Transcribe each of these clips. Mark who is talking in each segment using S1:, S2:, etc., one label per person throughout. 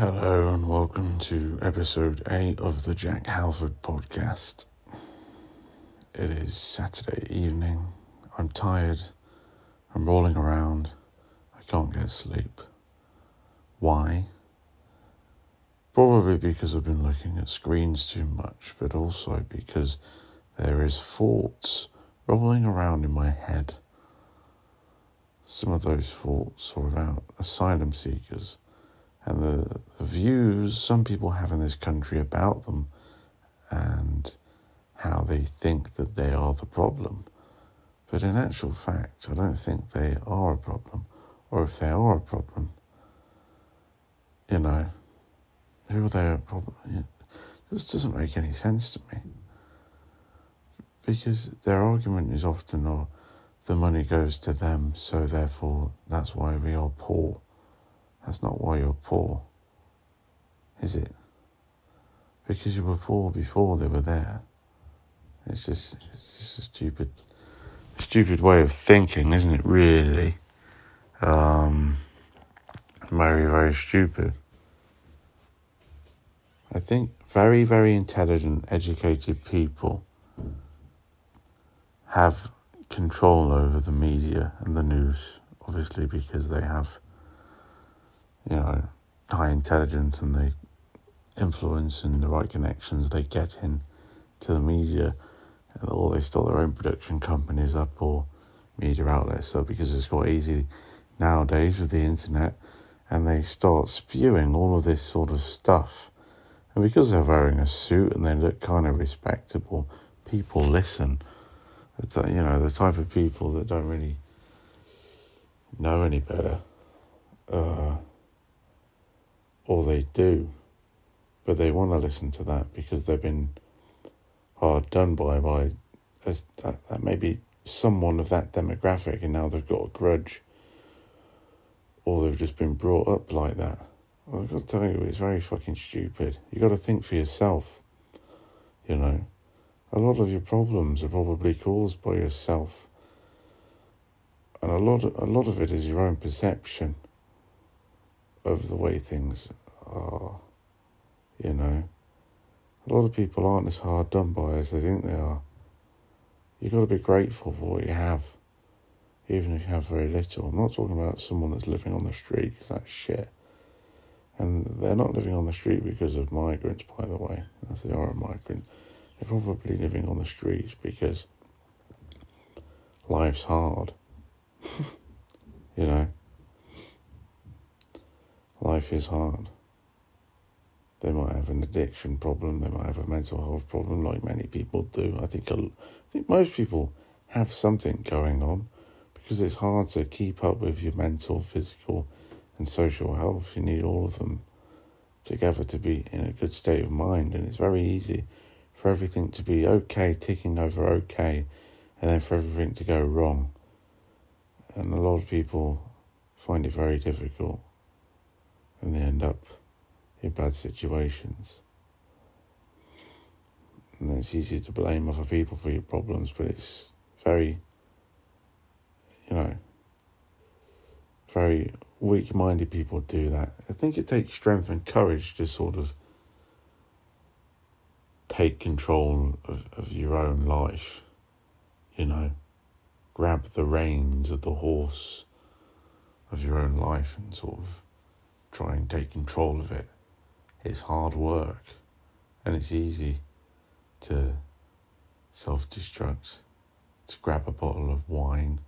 S1: Hello and welcome to episode 8 of the Jack Halford podcast. It is Saturday evening. I'm tired. I'm rolling around. I can't get sleep. Why? Probably because I've been looking at screens too much, but also because there is thoughts rolling around in my head. Some of those thoughts are about asylum seekers and the, the views some people have in this country about them and how they think that they are the problem. But in actual fact, I don't think they are a problem. Or if they are a problem, you know, who are they a problem? It just doesn't make any sense to me. Because their argument is often, oh, the money goes to them, so therefore that's why we are poor. That's not why you're poor, is it? Because you were poor before they were there. It's just, it's just a stupid, stupid way of thinking, isn't it? Really, um, very, very stupid. I think very, very intelligent, educated people have control over the media and the news, obviously, because they have you know, high intelligence and the influence and the right connections they get in to the media, and or they start their own production companies up or media outlets up because it's quite easy nowadays with the internet, and they start spewing all of this sort of stuff. And because they're wearing a suit and they look kind of respectable, people listen. It's, you know, the type of people that don't really know any better. Uh, or they do, but they want to listen to that because they've been hard done by by as that, that maybe someone of that demographic, and now they've got a grudge, or they've just been brought up like that. Well, I've got to tell you, it's very fucking stupid. You got to think for yourself. You know, a lot of your problems are probably caused by yourself, and a lot, a lot of it is your own perception of the way things are. You know, a lot of people aren't as hard done by as they think they are. You've got to be grateful for what you have, even if you have very little. I'm not talking about someone that's living on the street because that's shit. And they're not living on the street because of migrants, by the way, as they are a migrant. They're probably living on the streets because life's hard. you know? Life is hard. They might have an addiction problem, they might have a mental health problem, like many people do. I think, I think most people have something going on because it's hard to keep up with your mental, physical, and social health. You need all of them together to be in a good state of mind, and it's very easy for everything to be okay, ticking over okay, and then for everything to go wrong. And a lot of people find it very difficult and they end up in bad situations. And it's easy to blame other people for your problems, but it's very, you know, very weak minded people do that. I think it takes strength and courage to sort of take control of, of your own life, you know, grab the reins of the horse of your own life and sort of try and take control of it. It's hard work and it's easy to self destruct, to grab a bottle of wine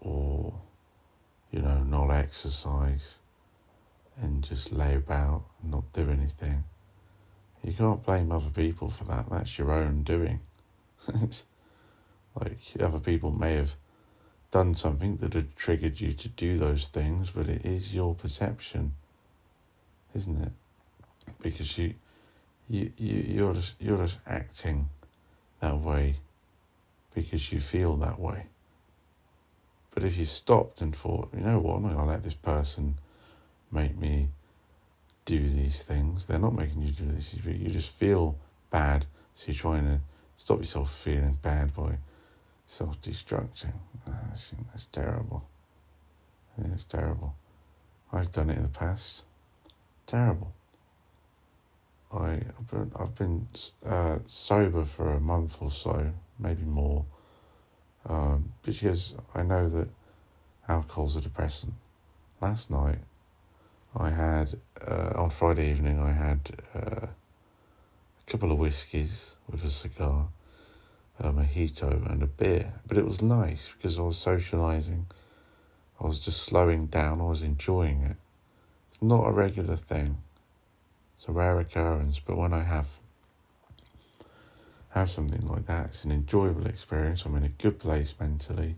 S1: or, you know, not exercise and just lay about and not do anything. You can't blame other people for that. That's your own doing. It's like other people may have done something that had triggered you to do those things, but it is your perception, isn't it? Because you, you, you you're just you're just acting that way because you feel that way. But if you stopped and thought, you know what, I'm not going to let this person make me do these things. They're not making you do this. You just feel bad, so you're trying to stop yourself feeling bad by self destructing. That's, that's terrible. It's terrible. I've done it in the past. terrible. I, I've been, I've been uh, sober for a month or so, maybe more, um, because I know that alcohol's a depressant. Last night, I had, uh, on Friday evening, I had uh, a couple of whiskies with a cigar, Um, a mojito, and a beer. But it was nice because I was socialising, I was just slowing down, I was enjoying it. It's not a regular thing. It's a rare occurrence, but when I have have something like that, it's an enjoyable experience. I'm in a good place mentally.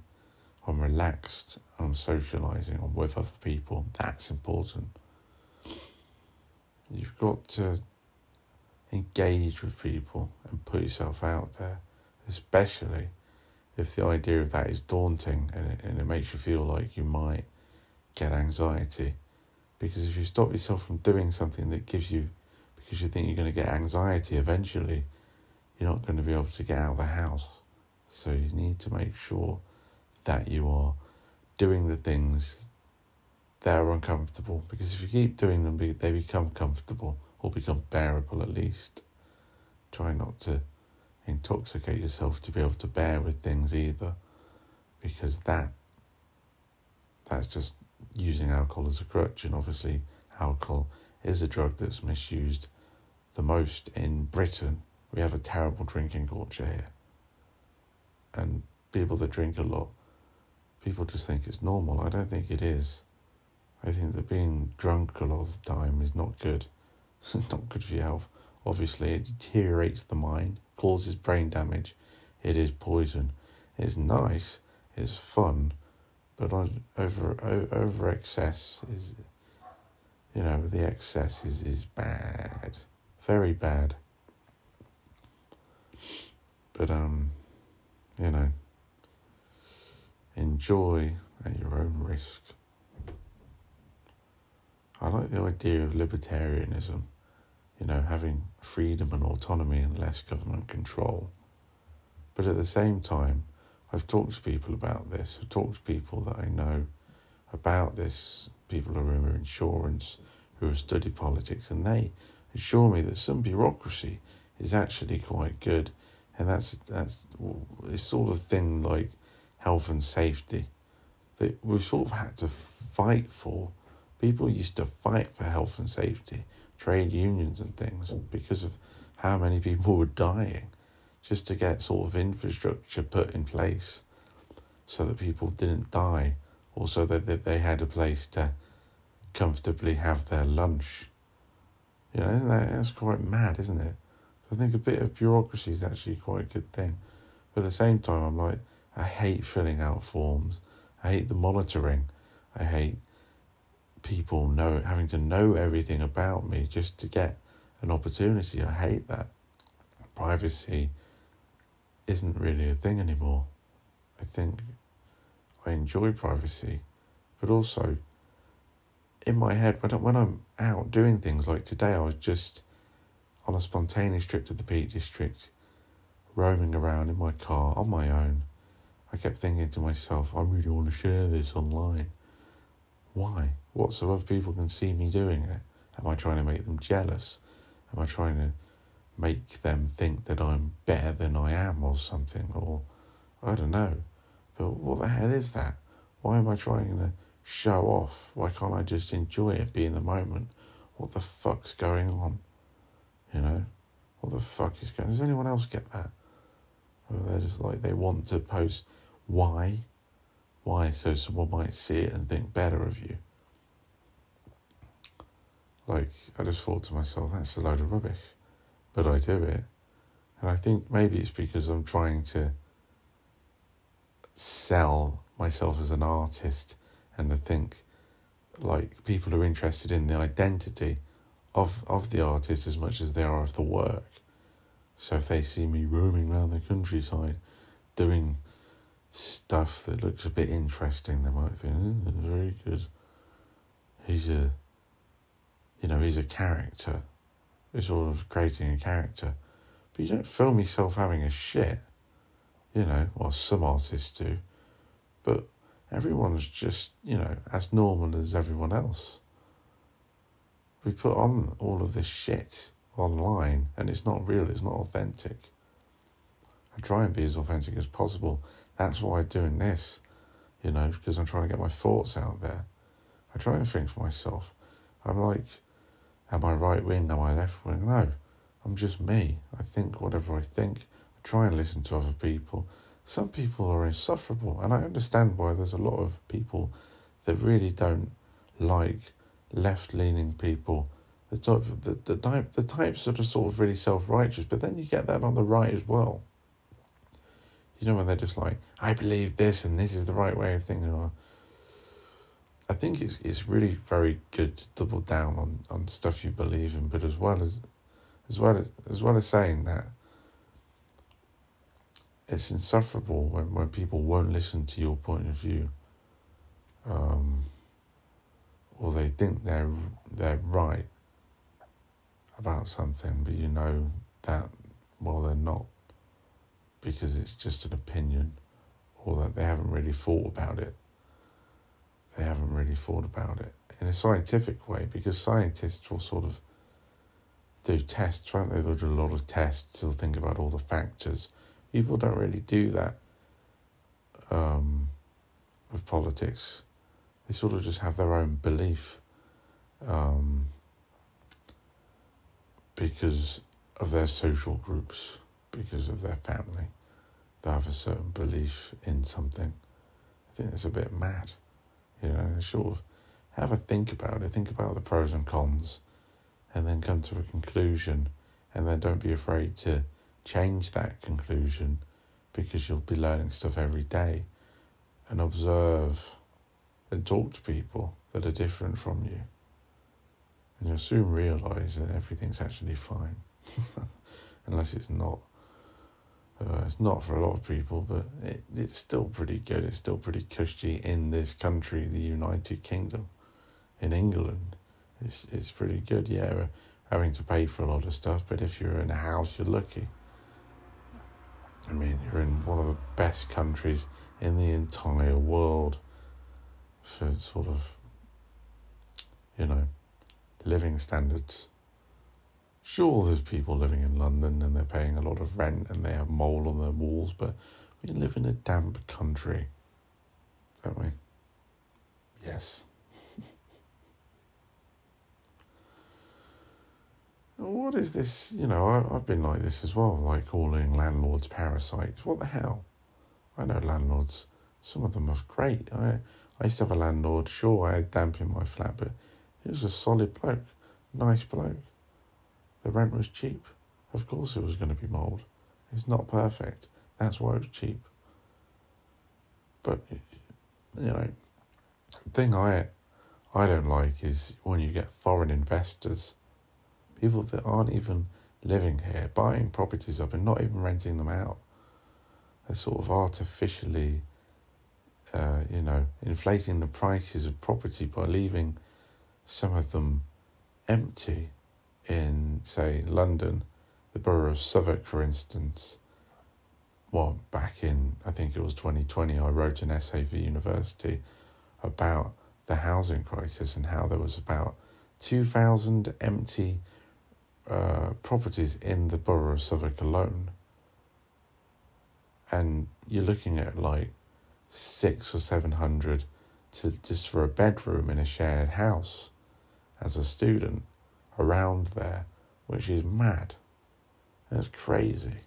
S1: I'm relaxed. I'm socializing. I'm with other people. That's important. You've got to engage with people and put yourself out there, especially if the idea of that is daunting and it, and it makes you feel like you might get anxiety. Because if you stop yourself from doing something that gives you, because you think you're going to get anxiety eventually, you're not going to be able to get out of the house. So you need to make sure that you are doing the things that are uncomfortable. Because if you keep doing them, they become comfortable or become bearable at least. Try not to intoxicate yourself to be able to bear with things either, because that that's just using alcohol as a crutch, and obviously alcohol is a drug that's misused the most in Britain. We have a terrible drinking culture here, and people that drink a lot, people just think it's normal. I don't think it is. I think that being drunk a lot of the time is not good. It's not good for your health. Obviously, it deteriorates the mind, causes brain damage. It is poison. It's nice. It's fun, but on over over excess is, you know, the excess is is bad, very bad. But um, you know, enjoy at your own risk. I like the idea of libertarianism, you know, having freedom and autonomy and less government control. But at the same time, I've talked to people about this. I've talked to people that I know about this, people who are in insurance, who have studied politics, and they assure me that some bureaucracy is actually quite good. And that's that's it's sort of thing like health and safety that we've sort of had to fight for People used to fight for health and safety, trade unions and things, because of how many people were dying, just to get sort of infrastructure put in place so that people didn't die, or so that, that they had a place to comfortably have their lunch. You know, that, that's quite mad, isn't it? I think a bit of bureaucracy is actually quite a good thing. But at the same time, I'm like, I hate filling out forms. I hate the monitoring. I hate people know having to know everything about me just to get an opportunity. I hate that. Privacy isn't really a thing anymore. I think I enjoy privacy, but also in my head when, I, when I'm out doing things like today, I was just on a spontaneous trip to the Peak District, roaming around in my car on my own. I kept thinking to myself, I really want to share this online. Why? What so other people can see me doing it? Am I trying to make them jealous? Am I trying to make them think that I'm better than I am or something? Or I don't know. But what the hell is that? Why am I trying to show off? Why can't I just enjoy it, be in the moment? What the fuck's going on? You know? What the fuck is going on? Does anyone else get that? Or they're just like they want to post why? Why? So someone might see it and think better of you. Like, I just thought to myself, that's a load of rubbish. But I do it. And I think maybe it's because I'm trying to sell myself as an artist and I think like people are interested in the identity of of the artist as much as they are of the work. So if they see me roaming around the countryside doing stuff that looks a bit interesting, they might think, oh, very good. He's a, you know, he's a character. It's all of creating a character. But you don't film yourself having a shit, you know, well, some artists do. But everyone's just, you know, as normal as everyone else. we put on all of this shit online and it's not real, it's not authentic. I try and be as authentic as possible. That's why I'm doing this, you know, because I'm trying to get my thoughts out there. I try and think for myself. I'm like, am I right wing? Am I left wing? No, I'm just me. I think whatever I think. I try and listen to other people. Some people are insufferable, and I understand why there's a lot of people that really don't like left leaning people. The type, the, the type, the types that are sort of really self righteous, but then you get that on the right as well. You know when they're just like, I believe this and this is the right way of thinking. I think it's it's really very good to double down on, on stuff you believe in, but as well as as well as as well as saying that it's insufferable when, when people won't listen to your point of view. Um, or they think they're they're right about something, but you know that well they're not because it's just an opinion or that they haven't really thought about it. They haven't really thought about it in a scientific way because scientists will sort of do tests, won't they? They'll do a lot of tests, they'll think about all the factors. People don't really do that um, with politics. They sort of just have their own belief um, because of their social groups because of their family. They have a certain belief in something. I think it's a bit mad, you know, sort of have a think about it, think about the pros and cons, and then come to a conclusion, and then don't be afraid to change that conclusion because you'll be learning stuff every day and observe and talk to people that are different from you. And you'll soon realize that everything's actually fine, unless it's not. Uh, it's not for a lot of people, but it, it's still pretty good. It's still pretty cushy in this country, the United Kingdom. In England, it's it's pretty good. Yeah, we're having to pay for a lot of stuff, but if you're in a house, you're lucky. I mean, you're in one of the best countries in the entire world for sort of, you know, living standards. Sure, there's people living in London and they're paying a lot of rent and they have mold on their walls, but we live in a damp country, don't we? Yes. what is this? You know, I, have been like this as well, like calling landlords parasites. What the hell? I know landlords, some of them are great. I, I used to have a landlord, sure, I had damp in my flat, but he was a solid bloke, nice bloke. The rent was cheap. Of course it was going to be mould. It's not perfect. That's why it was cheap. But, you know, the thing I, I don't like is when you get foreign investors, people that aren't even living here, buying properties up and not even renting them out. They're sort of artificially, uh, you know, inflating the prices of property by leaving some of them empty in, say, London, the borough of Southwark, for instance. Well, back in, I think it was 2020, I wrote an essay for university about the housing crisis and how there was about 2,000 empty uh, properties in the borough of Southwark alone. And you're looking at like six or seven hundred to just for a bedroom in a shared house as a student around there, which is mad. That's crazy.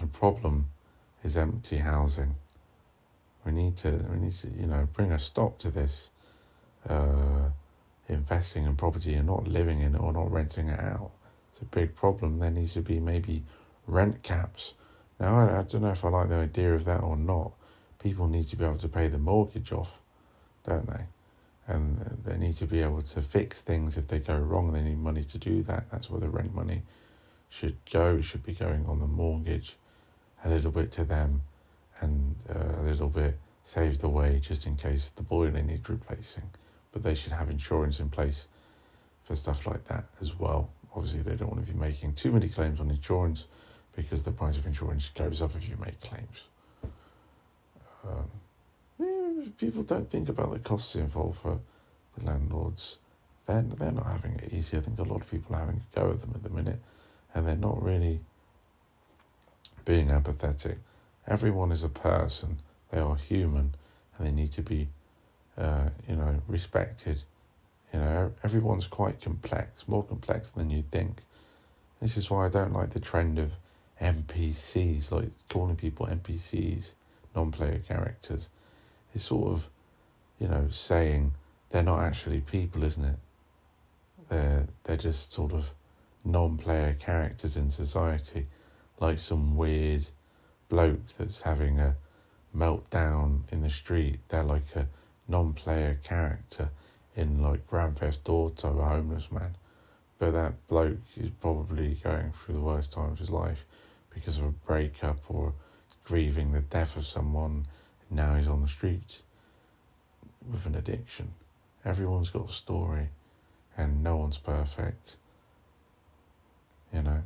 S1: The problem is empty housing. We need to we need to you know bring a stop to this uh, investing in property and not living in it or not renting it out. It's a big problem. There needs to be maybe rent caps. Now I, I don't know if I like the idea of that or not. People need to be able to pay the mortgage off, don't they? And they need to be able to fix things if they go wrong. They need money to do that. That's where the rent money should go. It should be going on the mortgage, a little bit to them, and uh, a little bit saved away just in case the boiler needs replacing. But they should have insurance in place for stuff like that as well. Obviously, they don't want to be making too many claims on insurance because the price of insurance goes up if you make claims. Um, people don't think about the costs involved for the landlords they're, they're not having it easy. I think a lot of people are having a go at them at the minute, and they're not really being empathetic. Everyone is a person, they are human, and they need to be, uh, you know, respected. You know, everyone's quite complex, more complex than you think. This is why I don't like the trend of NPCs, like calling people NPCs, non player characters. It's sort of, you know, saying they're not actually people, isn't it? They're, they're just sort of non player characters in society, like some weird bloke that's having a meltdown in the street. They're like a non player character in like Grand Theft Auto, a homeless man. But that bloke is probably going through the worst time of his life because of a breakup or grieving the death of someone. Now he's on the street with an addiction. Everyone's got a story, and no one's perfect. You know?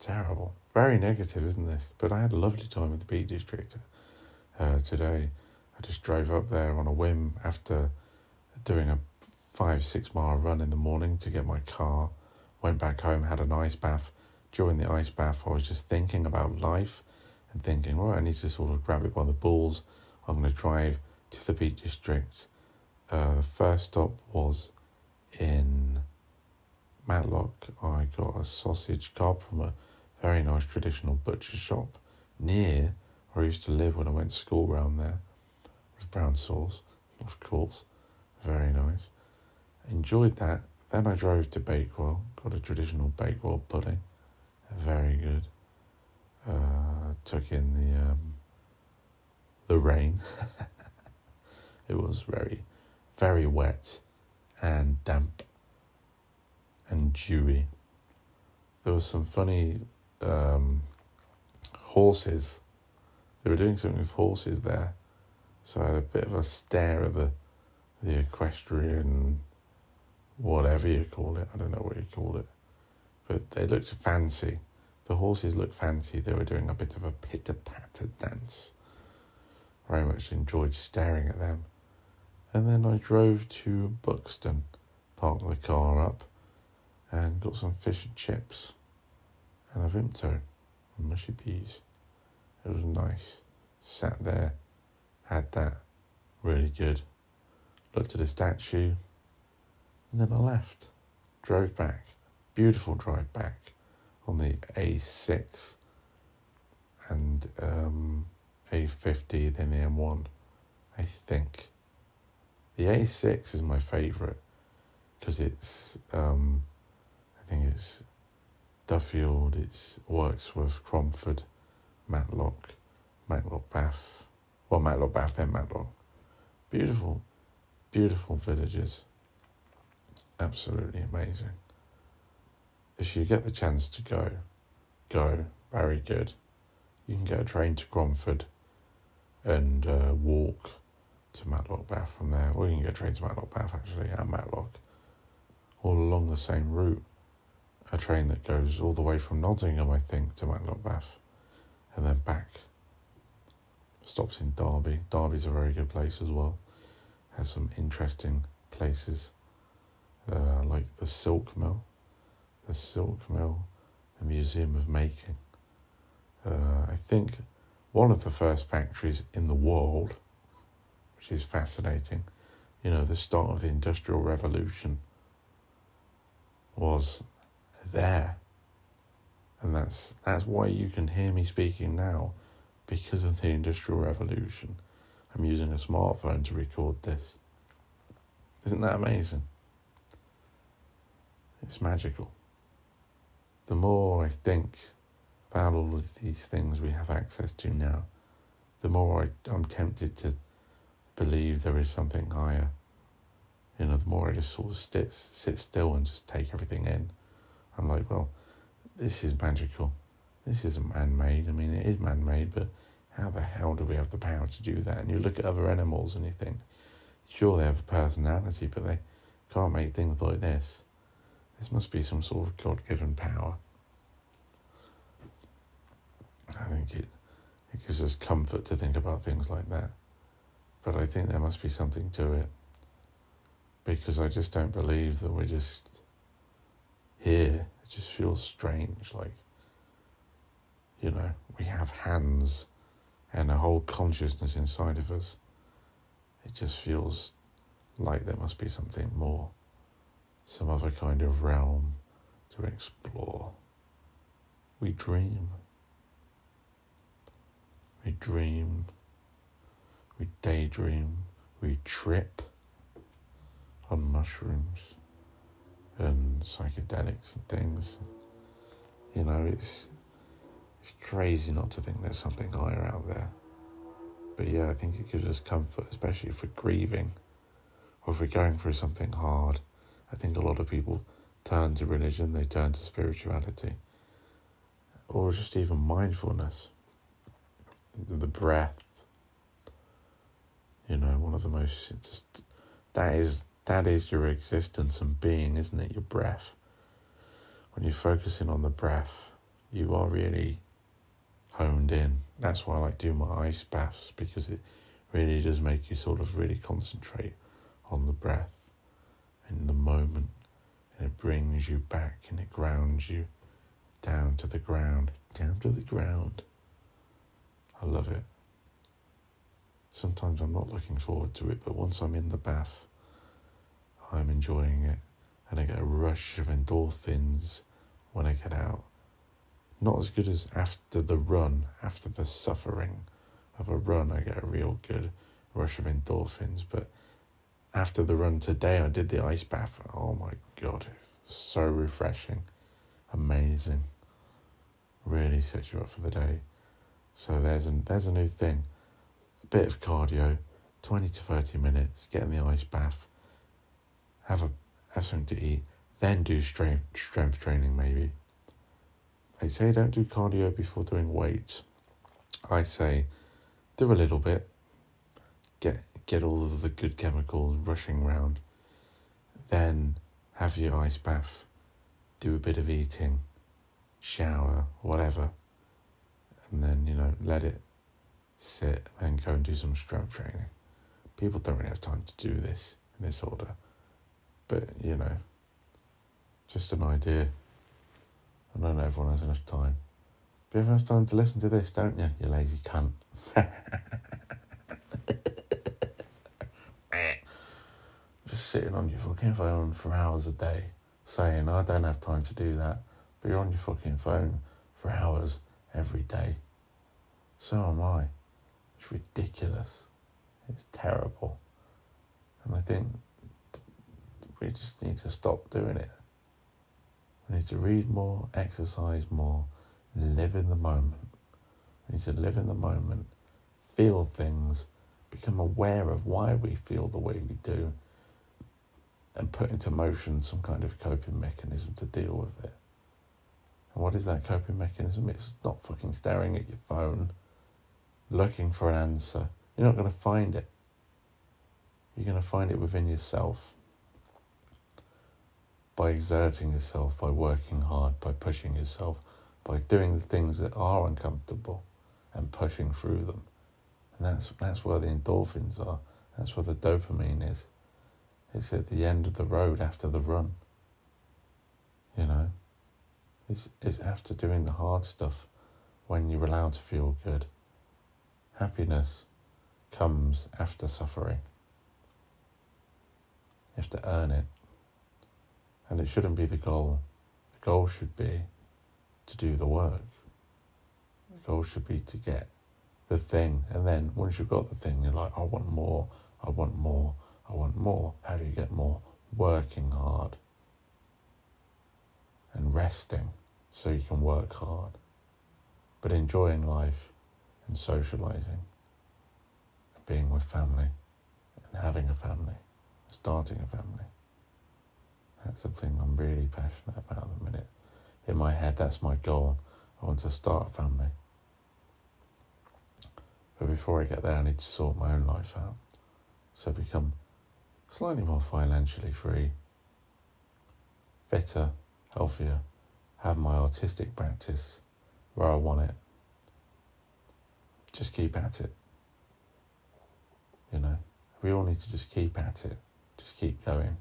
S1: Terrible. Very negative, isn't this? But I had a lovely time at the Peak District uh, today. I just drove up there on a whim after doing a five, six mile run in the morning to get my car. Went back home, had an ice bath. During the ice bath, I was just thinking about life and thinking, well, I need to sort of grab it by the balls. I'm going to drive to the Peak District. Uh, first stop was in Matlock. I got a sausage cob from a very nice traditional butcher shop near where I used to live when I went to school round there with brown sauce, of course. Very nice. Enjoyed that. Then I drove to Bakewell, got a traditional Bakewell pudding. Very good. Uh, took in the um, the rain. it was very, very wet and damp and dewy. There was some funny um, horses. They were doing something with horses there. So I had a bit of a stare at the the equestrian whatever you call it. I don't know what you call it. But they looked fancy. The horses looked fancy. They were doing a bit of a pitter patter dance. Very much enjoyed staring at them. And then I drove to Buxton, parked the car up, and got some fish and chips and a Vimto and mushy peas. It was nice. Sat there, had that, really good. Looked at the statue, and then I left. Drove back. Beautiful drive back on the A6 and um, A50, then the M1, I think. The A6 is my favourite because it's, um, I think it's Duffield, it's Wirksworth, Cromford, Matlock, Matlock Bath. Well, Matlock Bath, then Matlock. Beautiful, beautiful villages. Absolutely amazing. If you get the chance to go, go. Very good. You can get a train to Cromford and uh, walk to Matlock Bath from there, or you can get a train to Matlock Bath actually at Matlock, all along the same route a train that goes all the way from Nottingham, I think, to Matlock Bath, and then back. Stops in Derby. Derby's a very good place as well. Has some interesting places, uh, like the Silk Mill, the Silk Mill, the Museum of Making. Uh, I think one of the first factories in the world, which is fascinating. You know, the start of the Industrial Revolution was there. And that's that's why you can hear me speaking now, because of the Industrial Revolution. I'm using a smartphone to record this. Isn't that amazing? It's magical. The more I think about all of these things we have access to now, the more I, I'm tempted to believe there is something higher. You know, the more I just sort of sit, sit still and just take everything in. I'm like, well, this is magical. This isn't man made. I mean, it is man made, but how the hell do we have the power to do that? And you look at other animals and you think, sure, they have a personality, but they can't make things like this. This must be some sort of God given power. I think it, it gives us comfort to think about things like that. But I think there must be something to it. because I just don't believe that we're just here. It just feels strange. Like, you know, we have hands and a whole consciousness inside of us. It just feels like there must be something more, some other kind of realm to explore. We dream. We dream. We daydream. We trip on mushrooms and psychedelics and things. You know, it's it's crazy not to think there's something higher out there. But yeah, I think it gives us comfort, especially if we're grieving or if we're going through something hard. I think a lot of people turn to religion, they turn to spirituality, or just even mindfulness, the breath. You know, one of the most just that is that is your existence and being, isn't it? Your breath. When you're focusing on the breath, you are really honed in. That's why I like doing my ice baths because it really does make you sort of really concentrate on the breath in the moment and it brings you back and it grounds you down to the ground, down to the ground. I love it. Sometimes I'm not looking forward to it, but once I'm in the bath, I'm enjoying it and I get a rush of endorphins when I get out. Not as good as after the run, after the suffering of a run, I get a real good rush of endorphins, but after the run today, I did the ice bath. Oh my god, so refreshing, amazing. Really sets you up for the day. So there's a there's a new thing. A bit of cardio, twenty to thirty minutes. Get in the ice bath. Have a have something to eat. Then do strength strength training maybe. They say don't do cardio before doing weights. I say do a little bit. Get get all of the good chemicals rushing around. Then have your ice bath, do a bit of eating, shower, whatever, and then, you know, let it sit, then go and do some strength training. People don't really have time to do this in this order, but, you know, just an idea. I don't know everyone has enough time. But you have enough time to listen to this, don't you, you lazy cunt? just sitting on your fucking phone for hours a day saying, I don't have time to do that. But you're on your fucking phone for hours every day. So am I. It's ridiculous. It's terrible. And I think we just need to stop doing it. We need to read more, exercise more, live in the moment. We need to live in the moment, feel things, become aware of why we feel the way we do, and put into motion some kind of coping mechanism to deal with it. And what is that coping mechanism? It's not fucking staring at your phone, looking for an answer. You're not going to find it. You're going to find it within yourself by exerting yourself, by working hard, by pushing yourself, by doing the things that are uncomfortable and pushing through them. And that's that's where the endorphins are. That's where the dopamine is. It's at the end of the road after the run. You know, it's, it's after doing the hard stuff when you're allowed to feel good. Happiness comes after suffering. You have to earn it. And it shouldn't be the goal. The goal should be to do the work. The goal should be to get the thing. And then once you've got the thing, you're like, I want more, I want more, I want more. How do you get more? Working hard and resting so you can work hard, but enjoying life and socializing and being with family and having a family, starting a family. That's something I'm really passionate about at the minute. In my head, that's my goal. I want to start a family. But before I get there, I need to sort my own life out. So become slightly more financially free, fitter, healthier, have my artistic practice where I want it. Just keep at it. You know, we all need to just keep at it just keep going.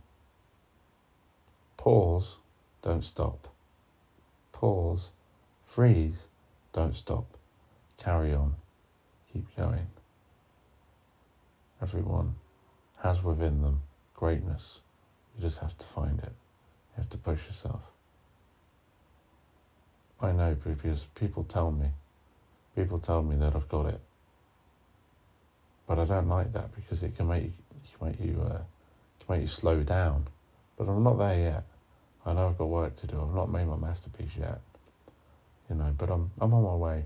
S1: Pause, don't stop. Pause, freeze, don't stop. Carry on, keep going. Everyone has within them greatness. You just have to find it. You have to push yourself. I know because people tell me, people tell me that I've got it, but I don't like that because it can make you, can make you, uh, can make you slow down. But I'm not there yet. I know I've got work to do. I've not made my masterpiece yet, you know. But I'm I'm on my way.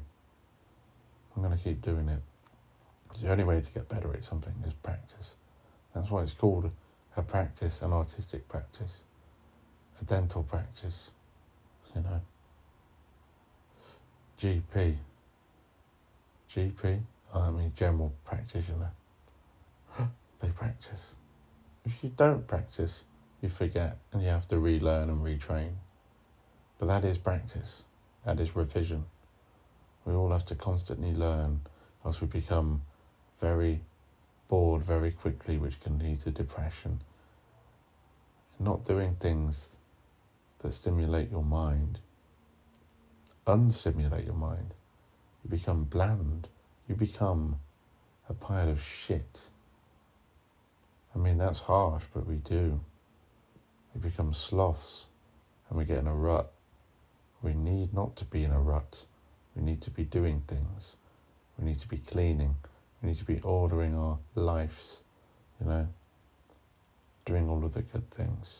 S1: I'm gonna keep doing it. The only way to get better at something is practice. That's why it's called a practice, an artistic practice, a dental practice, you know. GP. GP, oh, I mean general practitioner. they practice. If you don't practice, you forget and you have to relearn and retrain. But that is practice. That is revision. We all have to constantly learn, else we become very bored very quickly, which can lead to depression. Not doing things that stimulate your mind, unstimulate your mind. You become bland. You become a pile of shit. I mean, that's harsh, but we do. We become sloths and we get in a rut. We need not to be in a rut. We need to be doing things. We need to be cleaning. We need to be ordering our lives, you know, doing all of the good things.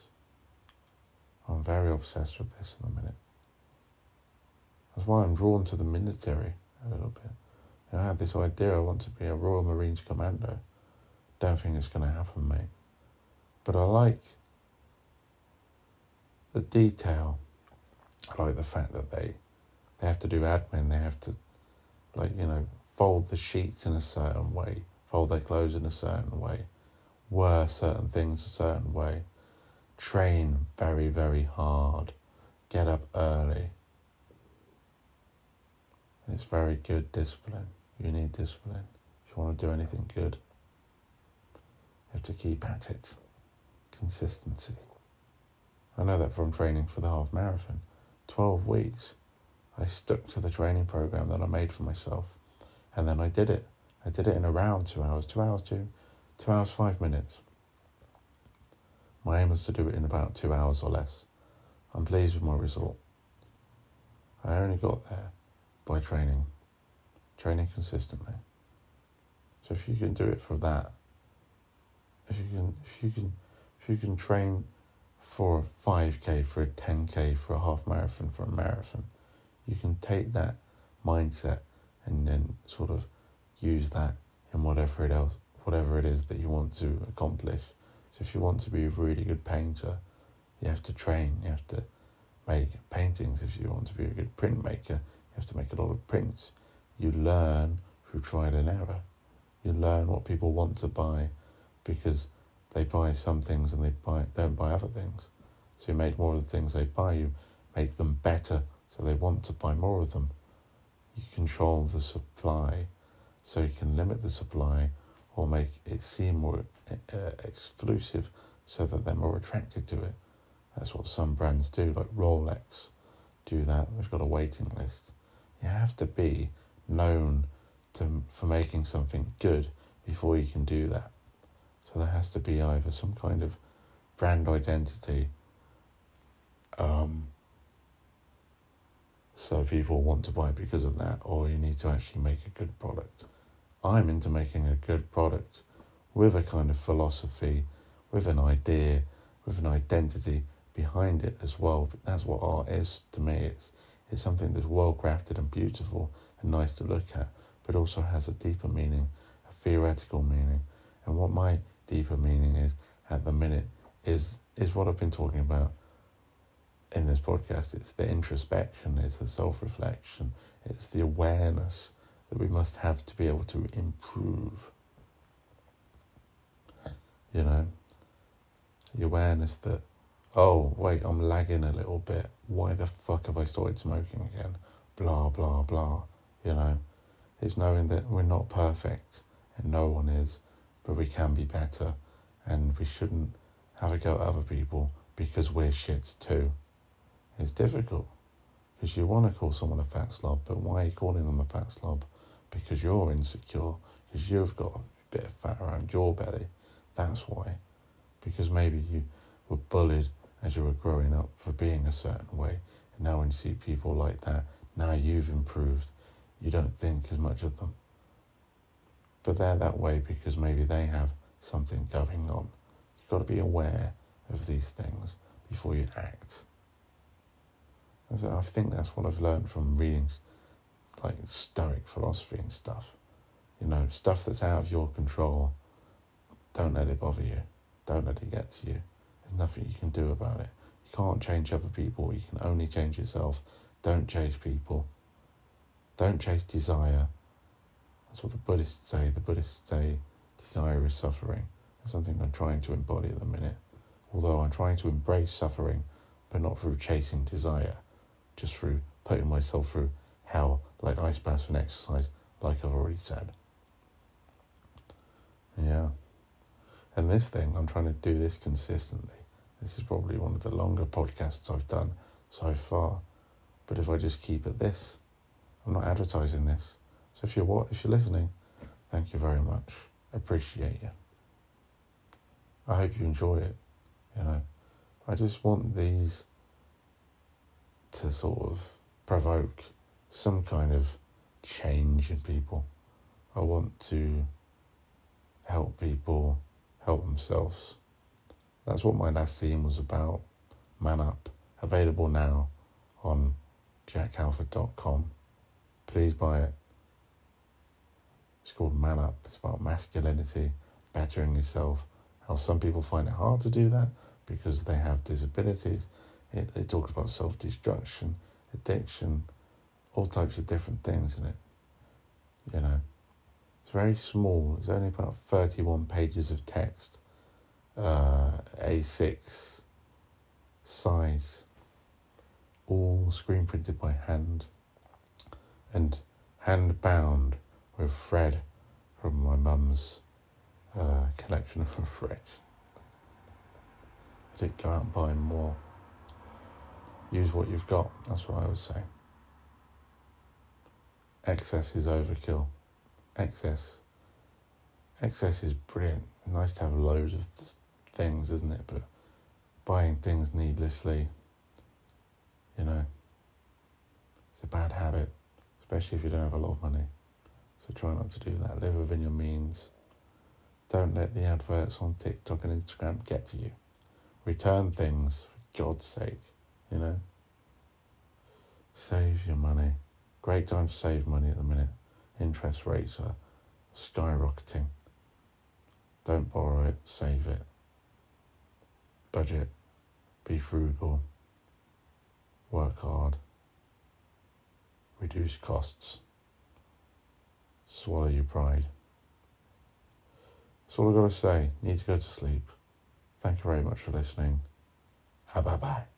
S1: I'm very obsessed with this in a minute. That's why I'm drawn to the military a little bit. You know, I had this idea I want to be a Royal Marines Commando. Don't think it's going to happen, mate. But I like the detail. I like the fact that they they have to do admin. They have to, like you know, fold the sheets in a certain way, fold their clothes in a certain way, wear certain things a certain way, train very, very hard, get up early. It's very good discipline. You need discipline if you want to do anything good. You have to keep at it. Consistency. I know that from training for the half marathon. 12 weeks. I stuck to the training program that I made for myself. And then I did it. I did it in around two hours, two hours, two, two hours, five minutes. My aim was to do it in about two hours or less. I'm pleased with my result. I only got there by training, training consistently. So if you can do it for that, if you can, if you can, if you can train for a 5k, for a 10k, for a half marathon, for a marathon, you can take that mindset and then sort of use that in whatever it else, whatever it is that you want to accomplish. So if you want to be a really good painter, you have to train. You have to make paintings. If you want to be a good printmaker, you have to make a lot of prints. You learn through trial and error. You learn what people want to buy because they buy some things and they buy don't buy other things. So you make more of the things they buy. You make them better, so they want to buy more of them you control the supply so you can limit the supply or make it seem more uh, exclusive so that they're more attracted to it. That's what some brands do, like Rolex do that. They've got a waiting list. You have to be known to, for making something good before you can do that. So there has to be either some kind of brand identity um, so people want to buy because of that, or you need to actually make a good product. I'm into making a good product with a kind of philosophy, with an idea, with an identity behind it as well. But that's what art is to me. It's it's something that's well crafted and beautiful and nice to look at, but also has a deeper meaning, a theoretical meaning. And what my deeper meaning is at the minute is is what I've been talking about in this podcast. It's the introspection, it's the self reflection, it's the awareness that we must have to be able to improve. You know, the awareness that, oh, wait, I'm lagging a little bit. Why the fuck have I started smoking again? Blah, blah, blah. You know, it's knowing that we're not perfect and no one is, but we can be better and we shouldn't have a go at other people because we're shits too. It's difficult because you want to call someone a fat slob, but why are you calling them a fat slob? Because you're insecure, because you've got a bit of fat around your belly. That's why. Because maybe you were bullied as you were growing up for being a certain way. And now when you see people like that, now you've improved, you don't think as much of them. But they're that way because maybe they have something going on. You've got to be aware of these things before you act. I think that's what I've learned from reading like Stoic philosophy and stuff. You know, stuff that's out of your control, don't let it bother you. Don't let it get to you. There's nothing you can do about it. You can't change other people, you can only change yourself. Don't chase people. Don't chase desire. That's what the Buddhists say. The Buddhists say desire is suffering. That's something I'm trying to embody at the minute. Although I'm trying to embrace suffering, but not through chasing desire, just through putting myself through hell, like ice baths and exercise, like I've already said. Yeah. And this thing, I'm trying to do this consistently. This is probably one of the longer podcasts I've done so far. But if I just keep at this, I'm not advertising this. So if you're what if you're listening, thank you very much. I appreciate you. I hope you enjoy it. You know, I just want these to sort of provoke some kind of change in people. I want to help people help themselves. That's what my last zine was about. Man Up, available now on jackhalford.com. Please buy it. It's called Man Up. It's about masculinity, bettering yourself. How some people find it hard to do that because they have disabilities. It, it talks about self destruction, addiction, all types of different things in it. You know, it's very small. It's only about 31 pages of text, uh, A6 size, all screen printed by hand and hand bound with thread from my mum's uh, collection of threads. I did go out and buy more. Use what you've got, that's what I would say. Excess is overkill. Excess. Excess is brilliant. Nice to have loads of things, isn't it? But buying things needlessly, you know, it's a bad habit, especially if you don't have a lot of money. So try not to do that. Live within your means. Don't let the adverts on TikTok and Instagram get to you. Return things, for God's sake, you know. Save your money. Great time to save money at the minute. Interest rates are skyrocketing. Don't borrow it, save it. Budget. Be frugal. Work hard. Reduce costs. Swallow your pride. That's all I've got to say. Need to go to sleep. Thank you very much for listening. Bye bye.